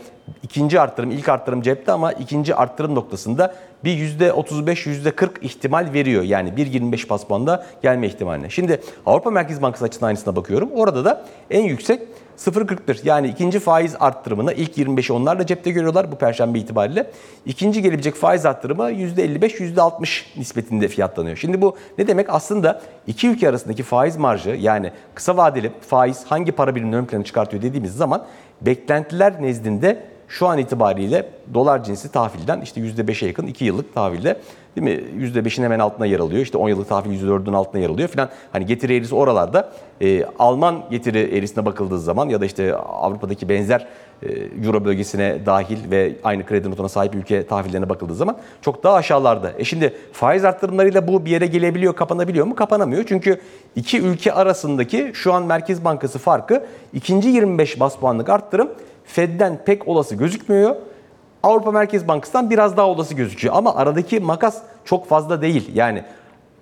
[SPEAKER 2] ikinci arttırım ilk arttırım cepte ama ikinci arttırım noktasında bir %35 %40 ihtimal veriyor. Yani 1.25 bas puanda gelme ihtimaline. Şimdi Avrupa Merkez Bankası açısından aynısına bakıyorum. Orada da en yüksek 0.41 yani ikinci faiz arttırımına ilk 25'i onlar da cepte görüyorlar bu perşembe itibariyle. İkinci gelebilecek faiz arttırımı %55 %60 nispetinde fiyatlanıyor. Şimdi bu ne demek? Aslında iki ülke arasındaki faiz marjı yani kısa vadeli faiz hangi para birimini ön plana çıkartıyor dediğimiz zaman beklentiler nezdinde şu an itibariyle dolar cinsi tahvilden işte %5'e yakın 2 yıllık tahvilde değil mi? %5'in hemen altına yer alıyor. İşte 10 yıllık tahvil %4'ün altına yer alıyor filan. Hani getiri eğrisi oralarda. Ee, Alman getiri eğrisine bakıldığı zaman ya da işte Avrupa'daki benzer e, Euro bölgesine dahil ve aynı kredi notuna sahip ülke tahvillerine bakıldığı zaman çok daha aşağılarda. E şimdi faiz arttırımlarıyla bu bir yere gelebiliyor, kapanabiliyor mu? Kapanamıyor. Çünkü iki ülke arasındaki şu an Merkez Bankası farkı ikinci 25 bas puanlık arttırım Fed'den pek olası gözükmüyor. Avrupa Merkez Bankası'ndan biraz daha olası gözüküyor. Ama aradaki makas çok fazla değil. Yani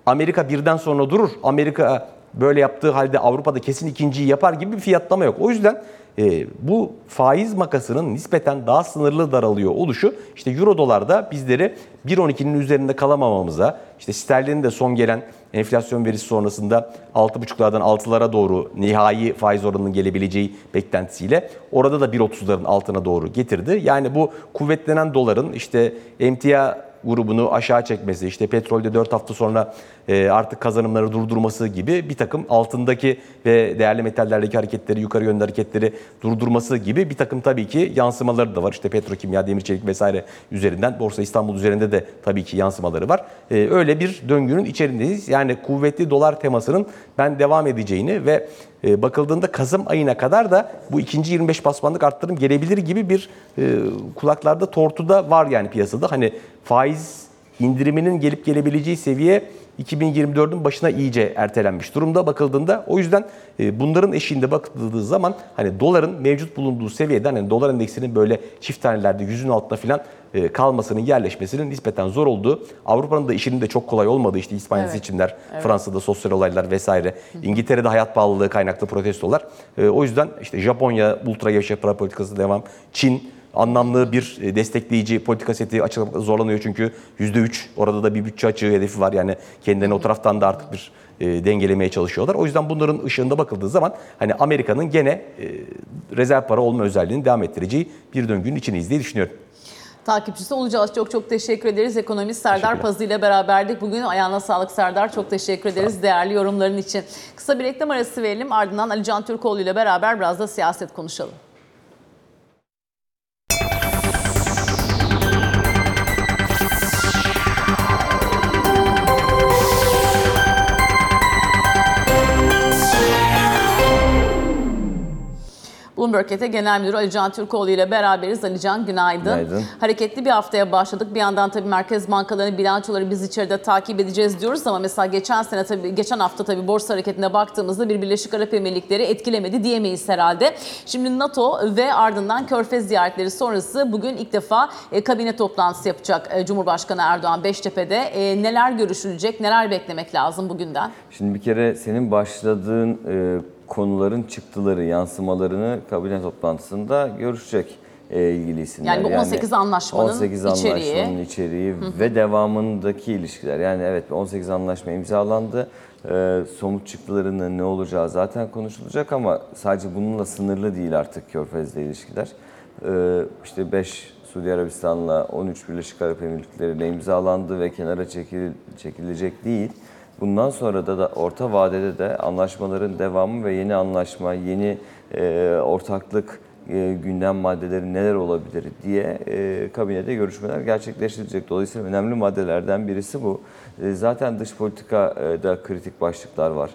[SPEAKER 2] Amerika birden sonra durur. Amerika böyle yaptığı halde Avrupa'da kesin ikinciyi yapar gibi bir fiyatlama yok. O yüzden e, bu faiz makasının nispeten daha sınırlı daralıyor oluşu işte euro dolarda bizleri 1.12'nin üzerinde kalamamamıza işte sterlinin de son gelen enflasyon verisi sonrasında 6.5'lardan 6'lara doğru nihai faiz oranının gelebileceği beklentisiyle orada da 1.30'ların altına doğru getirdi. Yani bu kuvvetlenen doların işte emtia grubunu aşağı çekmesi, işte petrolde 4 hafta sonra artık kazanımları durdurması gibi bir takım altındaki ve değerli metallerdeki hareketleri, yukarı yönlü hareketleri durdurması gibi bir takım tabii ki yansımaları da var. İşte petrokimya, demir çelik vesaire üzerinden, Borsa İstanbul üzerinde de tabii ki yansımaları var. E, öyle bir döngünün içerisindeyiz. Yani kuvvetli dolar temasının ben devam edeceğini ve e, bakıldığında Kasım ayına kadar da bu ikinci 25 basmanlık arttırım gelebilir gibi bir e, kulaklarda tortuda var yani piyasada. Hani faiz indiriminin gelip gelebileceği seviye 2024'ün başına iyice ertelenmiş durumda bakıldığında. O yüzden e, bunların eşiğinde bakıldığı zaman hani doların mevcut bulunduğu seviyeden hani dolar endeksinin böyle çift tanelerde yüzün altında falan e, kalmasının, yerleşmesinin nispeten zor olduğu, Avrupa'nın da işinin de çok kolay olmadığı işte İspanya
[SPEAKER 1] Evet.
[SPEAKER 2] seçimler, Fransa'da sosyal olaylar vesaire, İngiltere'de hayat pahalılığı kaynaklı protestolar. E, o yüzden işte Japonya ultra gevşek para politikası devam, Çin anlamlı bir e, destekleyici politika seti açıklamakta zorlanıyor çünkü %3 orada da bir bütçe açığı hedefi var. Yani kendilerini o taraftan da artık bir e, dengelemeye çalışıyorlar. O yüzden bunların ışığında bakıldığı zaman hani Amerika'nın gene e, rezerv para olma özelliğini devam ettireceği bir döngünün içindeyiz diye düşünüyorum.
[SPEAKER 1] Takipçisi olacağız. Çok çok teşekkür ederiz. Ekonomist Serdar. Pazı ile beraberdik. Bugün ayağına sağlık Serdar. Çok teşekkür ederiz değerli yorumların için. Kısa bir reklam arası verelim. Ardından Ali Can Türkoğlu ile beraber biraz da siyaset konuşalım. Bloomberg ET Genel Müdürü Ali Can Türkoğlu ile beraberiz. Ali Can günaydın.
[SPEAKER 3] Günaydın.
[SPEAKER 1] Hareketli bir haftaya başladık. Bir yandan tabii merkez bankalarının bilançoları biz içeride takip edeceğiz diyoruz ama mesela geçen sene tabii geçen hafta tabii borsa hareketine baktığımızda bir Birleşik Arap Emirlikleri etkilemedi diyemeyiz herhalde. Şimdi NATO ve ardından Körfez ziyaretleri sonrası bugün ilk defa e, kabine toplantısı yapacak e, Cumhurbaşkanı Erdoğan Beştepe'de. E, neler görüşülecek, neler beklemek lazım bugünden?
[SPEAKER 3] Şimdi bir kere senin başladığın e, konuların çıktıları, yansımalarını kabine toplantısında görüşecek e, ilgili isimler.
[SPEAKER 1] Yani bu 18 anlaşmanın
[SPEAKER 3] 18
[SPEAKER 1] içeriği.
[SPEAKER 3] anlaşmanın içeriği ve devamındaki ilişkiler. Yani evet 18 anlaşma imzalandı. E, somut çıktılarının ne olacağı zaten konuşulacak ama sadece bununla sınırlı değil artık Körfez'le ilişkiler. E, işte 5 Suudi Arabistan'la 13 Birleşik Arap Emirlikleri ile imzalandı ve kenara çekil, çekilecek değil. Bundan sonra da, da orta vadede de anlaşmaların devamı ve yeni anlaşma, yeni e, ortaklık e, gündem maddeleri neler olabilir diye e, kabinede görüşmeler gerçekleştirilecek. Dolayısıyla önemli maddelerden birisi bu. E, zaten dış politikada kritik başlıklar var.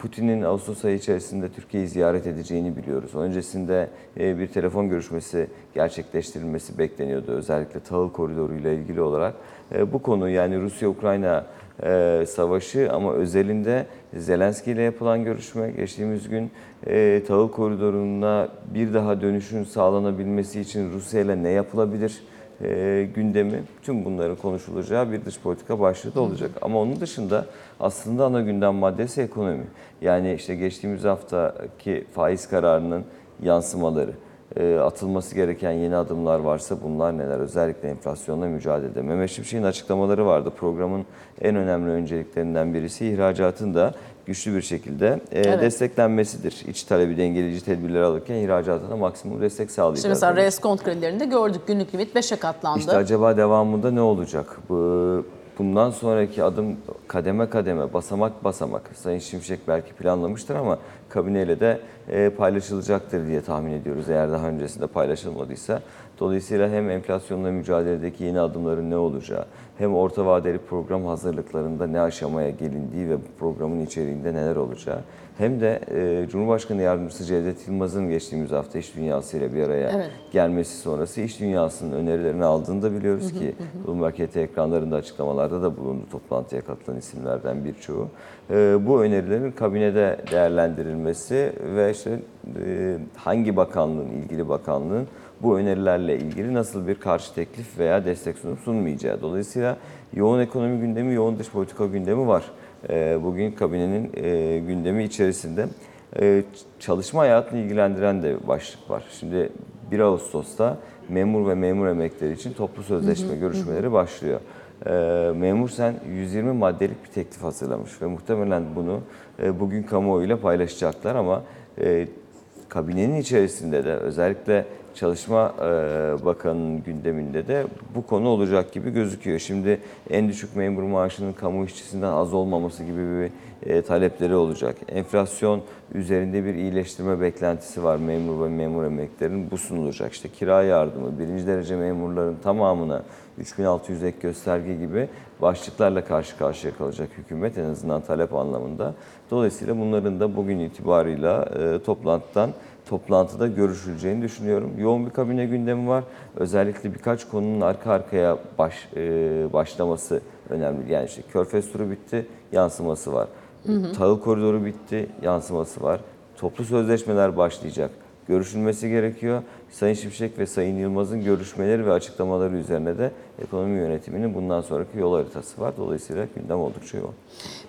[SPEAKER 3] Putin'in Ağustos ayı içerisinde Türkiye'yi ziyaret edeceğini biliyoruz. Öncesinde e, bir telefon görüşmesi gerçekleştirilmesi bekleniyordu. Özellikle tahıl koridoru ile ilgili olarak. E, Bu konu yani Rusya-Ukrayna e, savaşı ama özelinde Zelenski ile yapılan görüşme geçtiğimiz gün e, tahıl koridoruna bir daha dönüşün sağlanabilmesi için Rusya ile ne yapılabilir e, gündemi tüm bunların konuşulacağı bir dış politika başlığı da olacak. Ama onun dışında aslında ana gündem maddesi ekonomi. Yani işte geçtiğimiz haftaki faiz kararının yansımaları, e, atılması gereken yeni adımlar varsa bunlar neler? Özellikle enflasyonla mücadelede. Mehmet Şimşek'in açıklamaları vardı. Programın en önemli önceliklerinden birisi ihracatın da güçlü bir şekilde e,
[SPEAKER 1] Evet.
[SPEAKER 3] desteklenmesidir. İç talebi dengeleyici tedbirler alırken ihracata da maksimum destek sağlayacağız.
[SPEAKER 1] İşte mesela reskont kredilerinde gördük günlük limit 5'e katlandı.
[SPEAKER 3] İşte acaba devamında ne olacak? Bu, bundan sonraki adım kademe kademe, basamak basamak. Sayın Şimşek belki planlamıştır ama kabineyle de e, paylaşılacaktır diye tahmin ediyoruz eğer daha öncesinde paylaşılmadıysa. Dolayısıyla hem enflasyonla mücadeledeki yeni adımların ne olacağı, hem orta vadeli program hazırlıklarında ne aşamaya gelindiği ve programın içeriğinde neler olacağı, hem de e, Cumhurbaşkanı Yardımcısı Cevdet Yılmaz'ın geçtiğimiz hafta iş dünyasıyla bir araya
[SPEAKER 1] Evet.
[SPEAKER 3] gelmesi sonrası iş dünyasının önerilerini aldığını da biliyoruz ki Bloomberg HT ekranlarında açıklamalarda da bulundu toplantıya katılan isimlerden birçoğu. Ee, bu önerilerin kabinede değerlendirilmesi ve işte e, hangi bakanlığın, ilgili bakanlığın bu önerilerle ilgili nasıl bir karşı teklif veya destek sunup sunmayacağı. Dolayısıyla yoğun ekonomi gündemi, yoğun dış politika gündemi var. Ee, Bugün kabinenin e, gündemi içerisinde e, çalışma hayatını ilgilendiren de başlık var. Şimdi 1 Ağustos'ta memur ve memur emekleri için toplu sözleşme görüşmeleri başlıyor. Ee, Memur Sen 120 maddelik bir teklif hazırlamış ve muhtemelen bunu e, bugün kamuoyuyla paylaşacaklar ama e, kabinenin içerisinde de özellikle Çalışma e, Bakanı'nın gündeminde de bu konu olacak gibi gözüküyor. Şimdi en düşük memur maaşının kamu işçisinden az olmaması gibi bir e, talepleri olacak. Enflasyon üzerinde bir iyileştirme beklentisi var memur ve memur emeklerinin. Bu sunulacak. İşte kira yardımı, birinci derece memurların tamamına 3600 ek gösterge gibi başlıklarla karşı karşıya kalacak hükümet en azından talep anlamında. Dolayısıyla bunların da bugün itibarıyla e, toplantıdan toplantıda görüşüleceğini düşünüyorum. Yoğun bir kabine gündemi var. Özellikle birkaç konunun arka arkaya baş, e, başlaması önemli. Yani işte Körfez turu bitti, yansıması var. Tahıl koridoru bitti, yansıması var. Toplu sözleşmeler başlayacak. görüşülmesi gerekiyor. Sayın Şimşek ve Sayın Yılmaz'ın görüşmeleri ve açıklamaları üzerine de ekonomi yönetiminin bundan sonraki yol haritası var. Dolayısıyla gündem oldukça yoğun.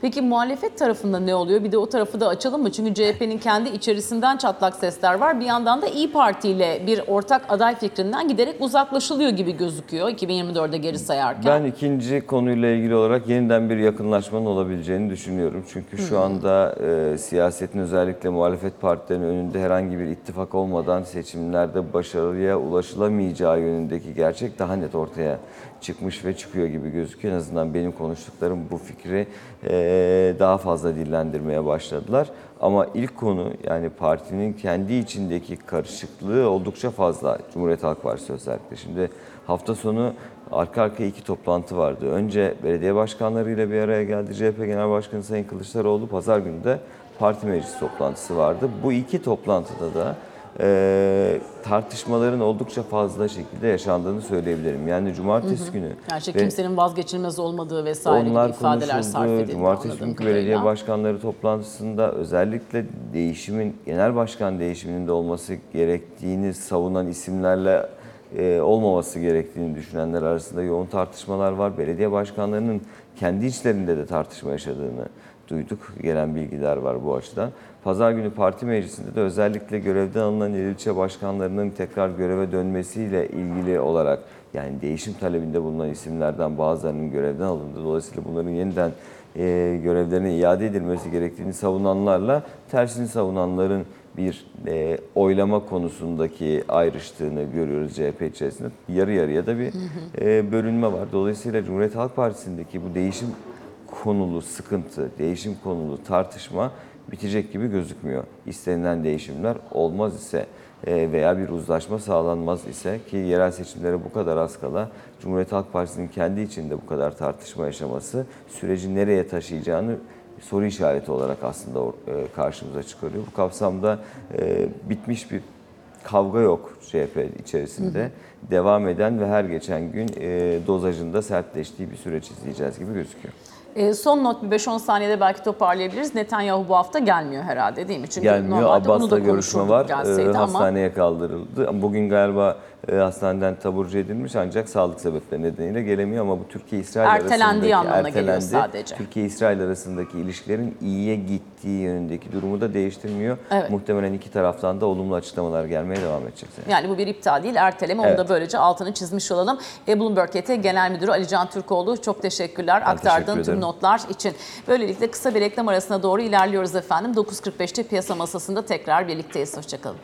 [SPEAKER 1] Peki muhalefet tarafında ne oluyor? Bir de o tarafı da açalım mı? Çünkü CHP'nin kendi içerisinden çatlak sesler var. Bir yandan da İyi Parti ile bir ortak aday fikrinden giderek uzaklaşılıyor gibi gözüküyor 2024'de geri sayarken.
[SPEAKER 3] Ben ikinci konuyla ilgili olarak yeniden bir yakınlaşmanın olabileceğini düşünüyorum. Çünkü şu anda e, siyasetin özellikle muhalefet partilerinin önünde herhangi bir ittifak olmadan seçimlerde başarıya ulaşılamayacağı yönündeki gerçek daha net ortaya çıkmış ve çıkıyor gibi gözüküyor. En azından benim konuştuklarım bu fikri daha fazla dillendirmeye başladılar. Ama ilk konu yani partinin kendi içindeki karışıklığı oldukça fazla. Cumhuriyet Halk Partisi özellikle. Şimdi hafta sonu arka arkaya iki toplantı vardı. Önce belediye başkanlarıyla bir araya geldi. CHP Genel Başkanı Sayın Kılıçdaroğlu pazar günü de parti meclis toplantısı vardı. Bu iki toplantıda da e, tartışmaların oldukça fazla şekilde yaşandığını söyleyebilirim. Yani cumartesi günü
[SPEAKER 1] Gerçi
[SPEAKER 3] ve-
[SPEAKER 1] kimsenin vazgeçilmez olmadığı vesaire gibi
[SPEAKER 3] onlar
[SPEAKER 1] ifadeler sarf edildi.
[SPEAKER 3] Cumartesi günkü belediye başkanları toplantısında özellikle değişimin, genel başkan değişiminin de olması gerektiğini savunan isimlerle e, olmaması gerektiğini düşünenler arasında yoğun tartışmalar var. Belediye başkanlarının kendi içlerinde de tartışma yaşadığını duyduk. Gelen bilgiler var bu açıdan. Pazar günü parti meclisinde de özellikle görevden alınan il ilçe başkanlarının tekrar göreve dönmesiyle ilgili olarak yani değişim talebinde bulunan isimlerden bazılarının görevden alındı. Dolayısıyla bunların yeniden e, görevlerine iade edilmesi gerektiğini savunanlarla tersini savunanların bir e, oylama konusundaki ayrıştığını görüyoruz CHP içerisinde. Yarı yarıya da bir e, bölünme var. Dolayısıyla Cumhuriyet Halk Partisi'ndeki bu değişim konulu sıkıntı, değişim konulu tartışma bitecek gibi gözükmüyor. İstenilen değişimler olmaz ise e, veya bir uzlaşma sağlanmaz ise ki yerel seçimlere bu kadar az kala Cumhuriyet Halk Partisi'nin kendi içinde bu kadar tartışma yaşaması süreci nereye taşıyacağını soru işareti olarak aslında e, karşımıza çıkarıyor. Bu kapsamda e, bitmiş bir kavga yok CHP içerisinde. Devam eden ve her geçen gün dozajında sertleştiği bir süreç izleyeceğiz gibi gözüküyor.
[SPEAKER 1] E, son not bir 5-10 saniyede belki toparlayabiliriz. Netanyahu bu hafta gelmiyor herhalde değil mi? Çünkü
[SPEAKER 3] Gelmiyor.
[SPEAKER 1] normalde onu
[SPEAKER 3] Abbas'la
[SPEAKER 1] da
[SPEAKER 3] görüşme
[SPEAKER 1] konuşurduk
[SPEAKER 3] var.
[SPEAKER 1] gelseydi
[SPEAKER 3] Ee,
[SPEAKER 1] ama
[SPEAKER 3] hastaneye kaldırıldı. Bugün galiba e, hastaneden taburcu edilmiş ancak sağlık sebepleri nedeniyle gelemiyor ama bu Türkiye-İsrail arasındaki
[SPEAKER 1] anlamına geliyor sadece.
[SPEAKER 3] Türkiye-İsrail arasındaki ilişkilerin iyiye gittiği yönündeki durumu da değiştirmiyor.
[SPEAKER 1] Evet.
[SPEAKER 3] Muhtemelen iki taraftan da olumlu açıklamalar gelmeye devam edecek.
[SPEAKER 1] yani bu bir iptal değil erteleme. Onu
[SPEAKER 3] Evet.
[SPEAKER 1] da böylece altını çizmiş olalım. E, Bloomberg KT Genel Müdürü Ali Can Türkoğlu çok teşekkürler
[SPEAKER 3] Ben
[SPEAKER 1] aktardığın
[SPEAKER 3] teşekkür
[SPEAKER 1] tüm notlar için. Böylelikle kısa bir reklam arasına doğru ilerliyoruz efendim. 9.45'te piyasa masasında tekrar birlikteyiz. Hoşçakalın.